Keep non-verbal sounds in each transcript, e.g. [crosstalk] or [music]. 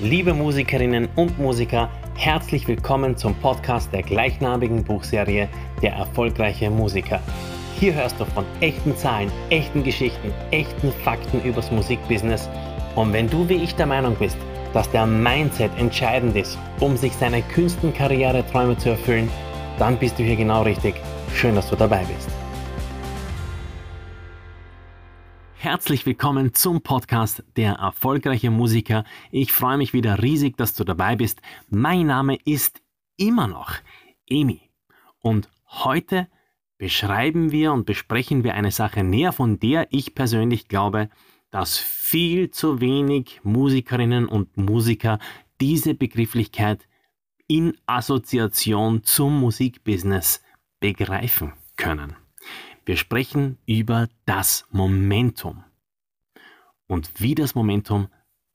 Liebe Musikerinnen und Musiker, herzlich willkommen zum Podcast der gleichnamigen Buchserie Der erfolgreiche Musiker. Hier hörst du von echten Zahlen, echten Geschichten, echten Fakten übers Musikbusiness. Und wenn du wie ich der Meinung bist, dass der Mindset entscheidend ist, um sich seine Künstenkarriere-Träume zu erfüllen, dann bist du hier genau richtig. Schön, dass du dabei bist. Herzlich willkommen zum Podcast Der erfolgreiche Musiker. Ich freue mich wieder riesig, dass du dabei bist. Mein Name ist immer noch Emi. Und heute beschreiben wir und besprechen wir eine Sache näher, von der ich persönlich glaube, dass viel zu wenig Musikerinnen und Musiker diese Begrifflichkeit in Assoziation zum Musikbusiness begreifen können. Wir sprechen über das Momentum und wie das Momentum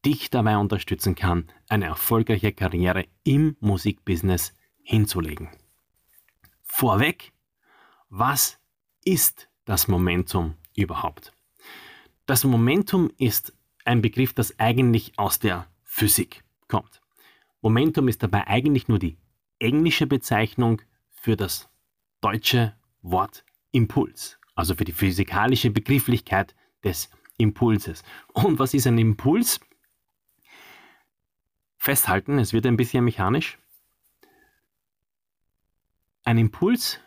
dich dabei unterstützen kann, eine erfolgreiche Karriere im Musikbusiness hinzulegen. Vorweg, was ist das Momentum überhaupt? Das Momentum ist ein Begriff, das eigentlich aus der Physik kommt. Momentum ist dabei eigentlich nur die englische Bezeichnung für das deutsche Wort Impuls, also für die physikalische Begrifflichkeit des Impulses. Und was ist ein Impuls? Festhalten, es wird ein bisschen mechanisch. Ein Impuls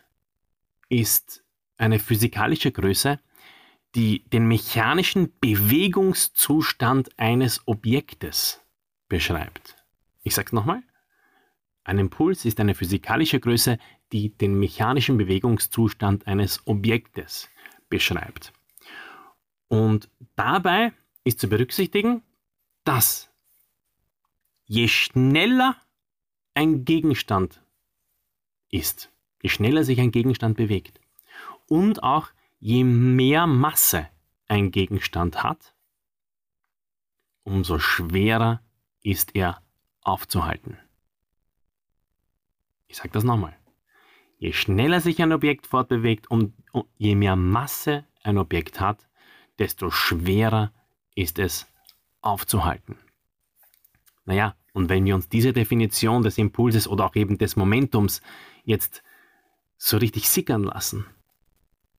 ist eine physikalische Größe, die den mechanischen Bewegungszustand eines Objektes beschreibt. Ich sage es nochmal. Ein Impuls ist eine physikalische Größe, die den mechanischen Bewegungszustand eines Objektes beschreibt. Und dabei ist zu berücksichtigen, dass je schneller ein Gegenstand ist, je schneller sich ein Gegenstand bewegt und auch je mehr Masse ein Gegenstand hat, umso schwerer ist er aufzuhalten. Ich sage das nochmal. Je schneller sich ein Objekt fortbewegt und je mehr Masse ein Objekt hat, desto schwerer ist es aufzuhalten. Naja, und wenn wir uns diese Definition des Impulses oder auch eben des Momentums jetzt so richtig sickern lassen,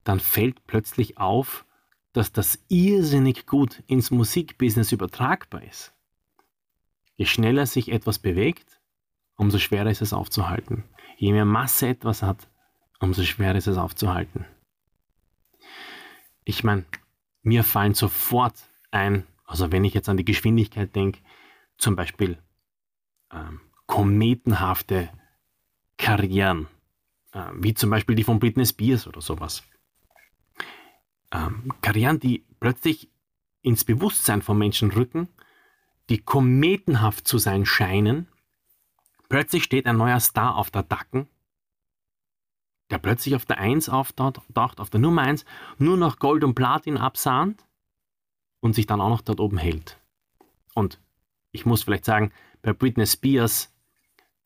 dann fällt plötzlich auf, dass das irrsinnig gut ins Musikbusiness übertragbar ist. Je schneller sich etwas bewegt, umso schwerer ist es aufzuhalten. Je mehr Masse etwas hat, umso schwerer ist es aufzuhalten. Ich meine, mir fallen sofort ein, also wenn ich jetzt an die Geschwindigkeit denke, zum Beispiel ähm, kometenhafte Karrieren, äh, wie zum Beispiel die von Britney Spears oder sowas. Ähm, Karrieren, die plötzlich ins Bewusstsein von Menschen rücken, die kometenhaft zu sein scheinen Plötzlich steht ein neuer Star auf der Dacken, der plötzlich auf der 1 auftaucht, auf der Nummer 1, nur noch Gold und Platin absahnt und sich dann auch noch dort oben hält. Und ich muss vielleicht sagen, bei Britney Spears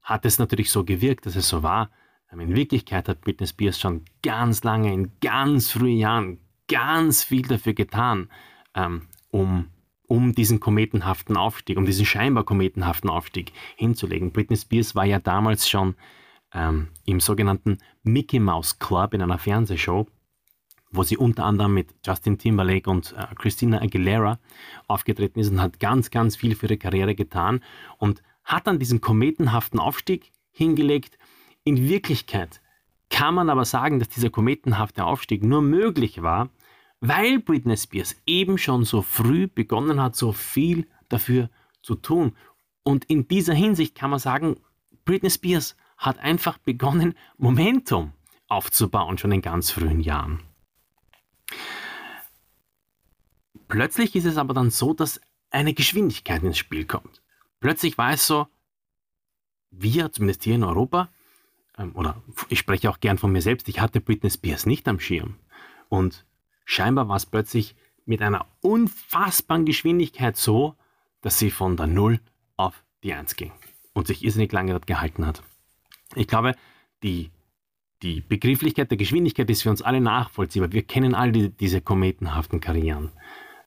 hat es natürlich so gewirkt, dass es so war. In Wirklichkeit hat Britney Spears schon ganz lange, in ganz frühen Jahren, ganz viel dafür getan, ähm, um um diesen kometenhaften Aufstieg, um diesen scheinbar kometenhaften Aufstieg hinzulegen. Britney Spears war ja damals schon ähm, im sogenannten Mickey Mouse Club in einer Fernsehshow, wo sie unter anderem mit Justin Timberlake und äh, Christina Aguilera aufgetreten ist und hat ganz, ganz viel für ihre Karriere getan und hat dann diesen kometenhaften Aufstieg hingelegt. In Wirklichkeit kann man aber sagen, dass dieser kometenhafte Aufstieg nur möglich war, weil Britney Spears eben schon so früh begonnen hat, so viel dafür zu tun. Und in dieser Hinsicht kann man sagen, Britney Spears hat einfach begonnen, Momentum aufzubauen, schon in ganz frühen Jahren. Plötzlich ist es aber dann so, dass eine Geschwindigkeit ins Spiel kommt. Plötzlich war es so, wir, zumindest hier in Europa, ähm, oder ich spreche auch gern von mir selbst, ich hatte Britney Spears nicht am Schirm. Und Scheinbar war es plötzlich mit einer unfassbaren Geschwindigkeit so, dass sie von der 0 auf die 1 ging und sich irrsinnig lange dort gehalten hat. Ich glaube, die, die Begrifflichkeit der Geschwindigkeit ist für uns alle nachvollziehbar. Wir kennen all die, diese kometenhaften Karrieren.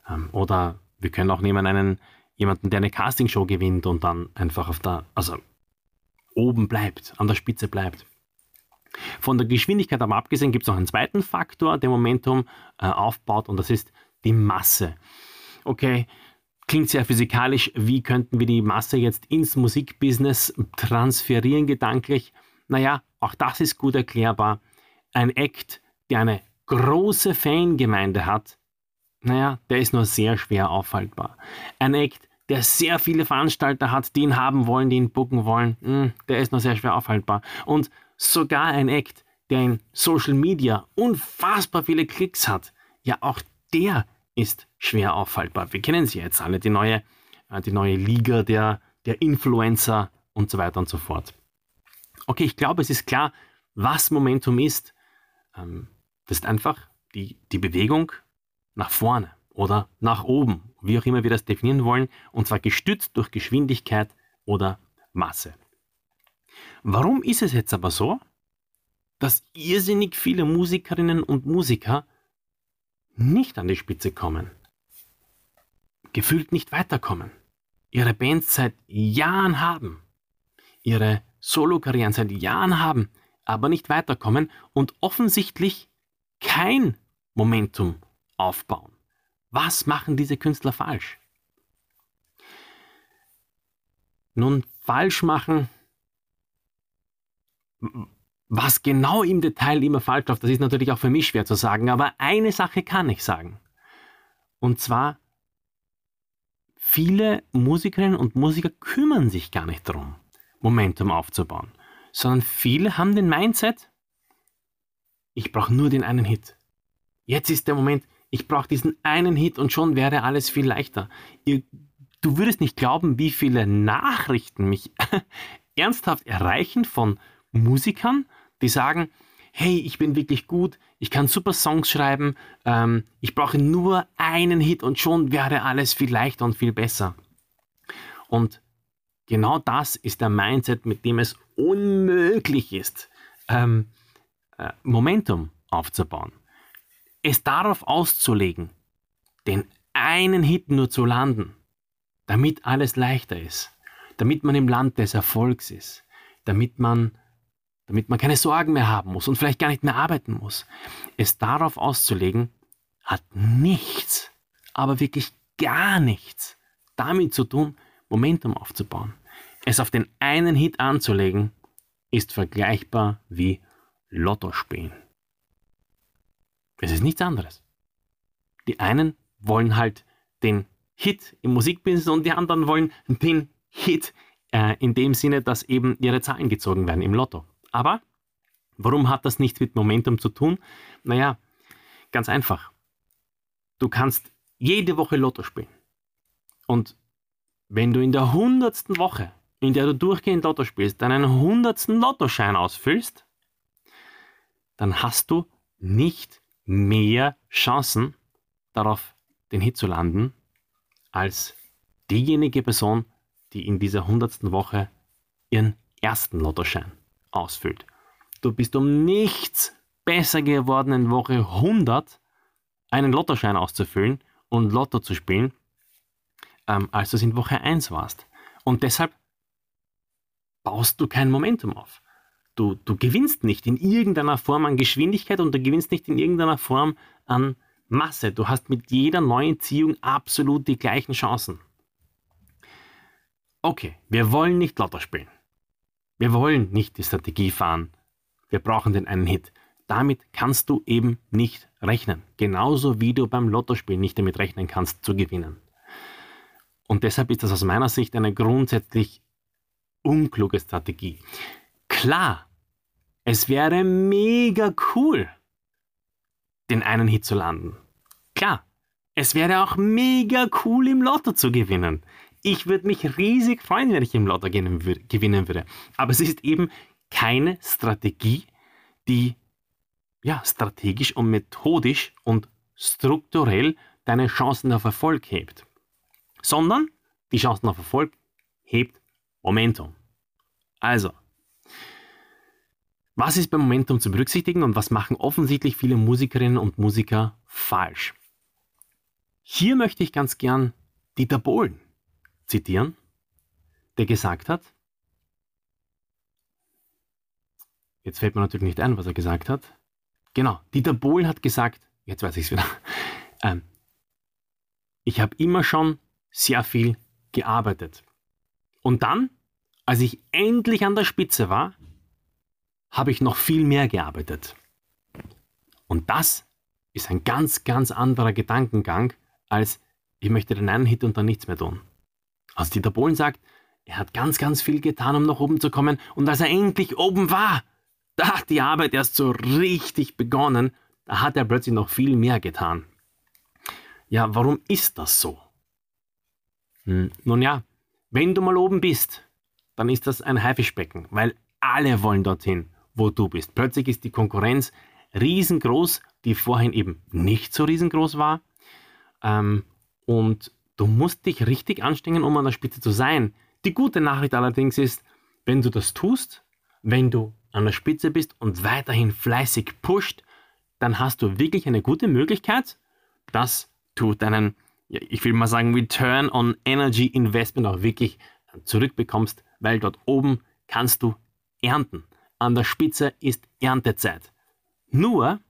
Ähm, oder wir können auch nehmen einen jemanden, der eine Castingshow gewinnt und dann einfach auf der, also oben bleibt, an der Spitze bleibt. Von der Geschwindigkeit aber abgesehen gibt es noch einen zweiten Faktor, der Momentum äh, aufbaut und das ist die Masse. Okay, klingt sehr physikalisch. Wie könnten wir die Masse jetzt ins Musikbusiness transferieren gedanklich? Naja, auch das ist gut erklärbar. Ein Act, der eine große Fangemeinde hat, naja, der ist nur sehr schwer aufhaltbar. Ein Act, der sehr viele Veranstalter hat, die ihn haben wollen, die ihn booken wollen, hm, der ist nur sehr schwer aufhaltbar. Und sogar ein Act, der in Social Media unfassbar viele Klicks hat, ja, auch der ist schwer aufhaltbar. Wir kennen sie jetzt alle, die neue, äh, die neue Liga der, der Influencer und so weiter und so fort. Okay, ich glaube, es ist klar, was Momentum ist. Ähm, das ist einfach die, die Bewegung nach vorne oder nach oben, wie auch immer wir das definieren wollen, und zwar gestützt durch Geschwindigkeit oder Masse. Warum ist es jetzt aber so, dass irrsinnig viele Musikerinnen und Musiker nicht an die Spitze kommen, gefühlt nicht weiterkommen, ihre Bands seit Jahren haben, ihre Solokarrieren seit Jahren haben, aber nicht weiterkommen und offensichtlich kein Momentum aufbauen. Was machen diese Künstler falsch? Nun, falsch machen, was genau im Detail immer falsch läuft, das ist natürlich auch für mich schwer zu sagen, aber eine Sache kann ich sagen. Und zwar, viele Musikerinnen und Musiker kümmern sich gar nicht darum, Momentum aufzubauen, sondern viele haben den Mindset, ich brauche nur den einen Hit. Jetzt ist der Moment, ich brauche diesen einen Hit und schon wäre alles viel leichter. Ihr, du würdest nicht glauben, wie viele Nachrichten mich [laughs] ernsthaft erreichen von Musikern, die sagen, hey, ich bin wirklich gut, ich kann super Songs schreiben, ähm, ich brauche nur einen Hit und schon wäre alles viel leichter und viel besser. Und genau das ist der Mindset, mit dem es unmöglich ist, ähm, äh, Momentum aufzubauen es darauf auszulegen, den einen Hit nur zu landen, damit alles leichter ist, damit man im Land des Erfolgs ist, damit man, damit man keine Sorgen mehr haben muss und vielleicht gar nicht mehr arbeiten muss. Es darauf auszulegen, hat nichts, aber wirklich gar nichts damit zu tun, Momentum aufzubauen. Es auf den einen Hit anzulegen, ist vergleichbar wie Lotto spielen. Es ist nichts anderes. Die einen wollen halt den Hit im Musikbusiness und die anderen wollen den Hit äh, in dem Sinne, dass eben ihre Zahlen gezogen werden im Lotto. Aber warum hat das nichts mit Momentum zu tun? Naja, ganz einfach. Du kannst jede Woche Lotto spielen. Und wenn du in der hundertsten Woche, in der du durchgehend Lotto spielst, deinen hundertsten Lottoschein ausfüllst, dann hast du nicht mehr Chancen darauf, den Hit zu landen, als diejenige Person, die in dieser hundertsten Woche ihren ersten Lottoschein ausfüllt. Du bist um nichts besser geworden in Woche 100 einen Lottoschein auszufüllen und Lotto zu spielen, ähm, als du es in Woche 1 warst. Und deshalb baust du kein Momentum auf du, du gewinnst nicht in irgendeiner Form an Geschwindigkeit und du gewinnst nicht in irgendeiner Form an Masse. Du hast mit jeder neuen Ziehung absolut die gleichen Chancen. Okay, wir wollen nicht Lotto spielen. Wir wollen nicht die Strategie fahren. Wir brauchen den einen Hit. Damit kannst du eben nicht rechnen. Genauso wie du beim Lottospielen nicht damit rechnen kannst zu gewinnen. Und deshalb ist das aus meiner Sicht eine grundsätzlich unkluge Strategie. Klar, es wäre mega cool, den einen Hit zu landen. Klar, es wäre auch mega cool, im Lotto zu gewinnen. Ich würde mich riesig freuen, wenn ich im Lotto gewinnen würde. Aber es ist eben keine Strategie, die ja, strategisch und methodisch und strukturell deine Chancen auf Erfolg hebt. Sondern die Chancen auf Erfolg hebt Momentum. Also, was ist beim Momentum zu berücksichtigen und was machen offensichtlich viele Musikerinnen und Musiker falsch? Hier möchte ich ganz gern Dieter Bohlen zitieren, der gesagt hat, jetzt fällt mir natürlich nicht ein, was er gesagt hat. Genau, Dieter Bohlen hat gesagt, jetzt weiß ich es wieder, [laughs] ähm, ich habe immer schon sehr viel gearbeitet. Und dann, als ich endlich an der Spitze war, habe ich noch viel mehr gearbeitet. Und das ist ein ganz, ganz anderer Gedankengang als ich möchte den einen Hit und dann nichts mehr tun. Als Dieter Bohlen sagt, er hat ganz, ganz viel getan, um nach oben zu kommen und als er endlich oben war, da hat die Arbeit erst so richtig begonnen, da hat er plötzlich noch viel mehr getan. Ja, warum ist das so? Hm, nun ja, wenn du mal oben bist, dann ist das ein Haifischbecken, weil alle wollen dorthin, wo du bist. Plötzlich ist die Konkurrenz riesengroß, die vorhin eben nicht so riesengroß war. Ähm, und du musst dich richtig anstrengen, um an der Spitze zu sein. Die gute Nachricht allerdings ist, wenn du das tust, wenn du an der Spitze bist und weiterhin fleißig pusht, dann hast du wirklich eine gute Möglichkeit, dass du deinen, ich will mal sagen, Return on Energy Investment auch wirklich zurückbekommst, weil dort oben kannst du ernten. An der Spitze ist Erntezeit. Nur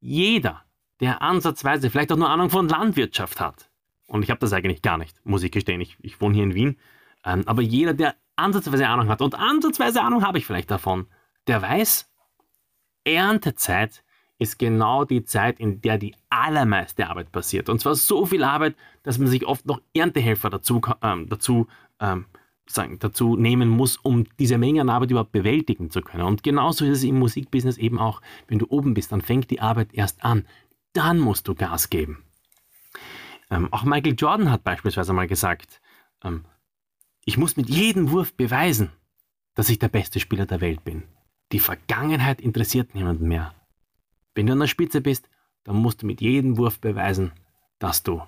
jeder, der ansatzweise vielleicht auch nur Ahnung von Landwirtschaft hat, und ich habe das eigentlich gar nicht, muss ich gestehen, ich, ich wohne hier in Wien, ähm, aber jeder, der ansatzweise Ahnung hat, und ansatzweise Ahnung habe ich vielleicht davon, der weiß, Erntezeit ist genau die Zeit, in der die allermeiste Arbeit passiert. Und zwar so viel Arbeit, dass man sich oft noch Erntehelfer dazu, ähm, dazu ähm, sagen, dazu nehmen muss, um diese Menge an Arbeit überhaupt bewältigen zu können. Und genauso ist es im Musikbusiness eben auch. Wenn du oben bist, dann fängt die Arbeit erst an. Dann musst du Gas geben. Ähm, auch Michael Jordan hat beispielsweise mal gesagt, ähm, ich muss mit jedem Wurf beweisen, dass ich der beste Spieler der Welt bin. Die Vergangenheit interessiert niemanden mehr. Wenn du an der Spitze bist, dann musst du mit jedem Wurf beweisen, dass du,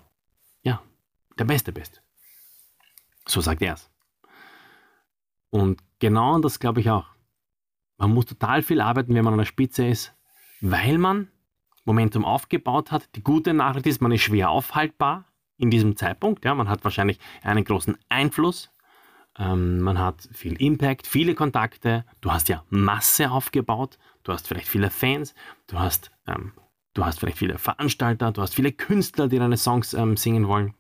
ja, der Beste bist. So sagt er es. Und genau das glaube ich auch. Man muss total viel arbeiten, wenn man an der Spitze ist, weil man Momentum aufgebaut hat. Die gute Nachricht ist, man ist schwer aufhaltbar in diesem Zeitpunkt. Ja, man hat wahrscheinlich einen großen Einfluss. Ähm, man hat viel Impact, viele Kontakte. Du hast ja Masse aufgebaut. Du hast vielleicht viele Fans. Du hast, ähm, du hast vielleicht viele Veranstalter. Du hast viele Künstler, die deine Songs ähm, singen wollen.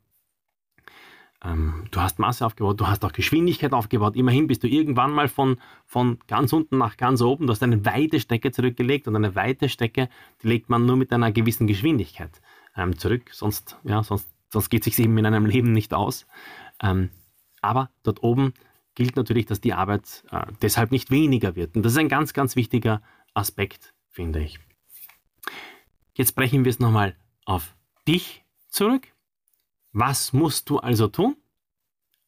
Ähm, du hast Masse aufgebaut, du hast auch Geschwindigkeit aufgebaut. Immerhin bist du irgendwann mal von, von ganz unten nach ganz oben. Du hast eine weite Strecke zurückgelegt und eine weite Strecke, die legt man nur mit einer gewissen Geschwindigkeit ähm, zurück. Sonst, ja, sonst, sonst geht es sich eben in einem Leben nicht aus. Ähm, aber dort oben gilt natürlich, dass die Arbeit äh, deshalb nicht weniger wird. Und das ist ein ganz, ganz wichtiger Aspekt, finde ich. Jetzt brechen wir es nochmal auf dich zurück. Was musst du also tun?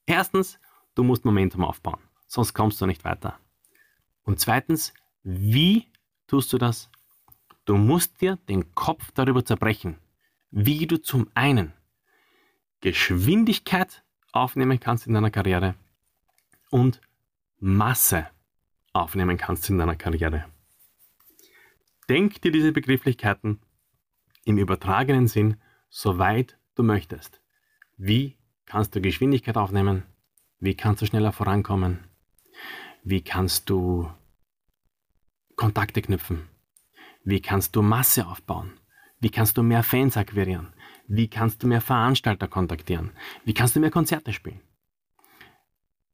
Erstens, du musst Momentum aufbauen, sonst kommst du nicht weiter. Und zweitens, wie tust du das? Du musst dir den Kopf darüber zerbrechen, wie du zum einen Geschwindigkeit aufnehmen kannst in deiner Karriere und Masse aufnehmen kannst in deiner Karriere. Denk dir diese Begrifflichkeiten im übertragenen Sinn so weit du möchtest. Wie kannst du Geschwindigkeit aufnehmen? Wie kannst du schneller vorankommen? Wie kannst du Kontakte knüpfen? Wie kannst du Masse aufbauen? Wie kannst du mehr Fans akquirieren? Wie kannst du mehr Veranstalter kontaktieren? Wie kannst du mehr Konzerte spielen?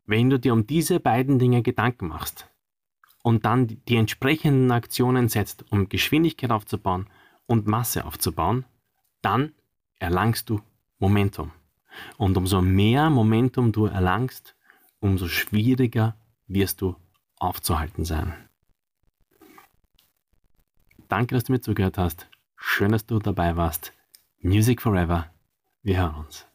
Wenn du dir um diese beiden Dinge Gedanken machst und dann die entsprechenden Aktionen setzt, um Geschwindigkeit aufzubauen und Masse aufzubauen, dann erlangst du Momentum. Und umso mehr Momentum du erlangst, umso schwieriger wirst du aufzuhalten sein. Danke, dass du mir zugehört hast. Schön, dass du dabei warst. Music Forever. Wir hören uns.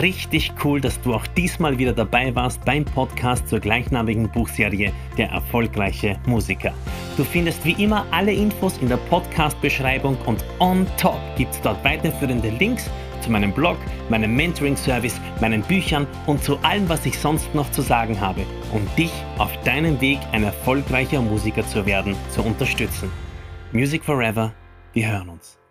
Richtig cool, dass du auch diesmal wieder dabei warst beim Podcast zur gleichnamigen Buchserie Der erfolgreiche Musiker. Du findest wie immer alle Infos in der Podcast-Beschreibung und on top gibt es dort weiterführende Links zu meinem Blog, meinem Mentoring-Service, meinen Büchern und zu allem, was ich sonst noch zu sagen habe, um dich auf deinem Weg ein erfolgreicher Musiker zu werden, zu unterstützen. Music Forever, wir hören uns.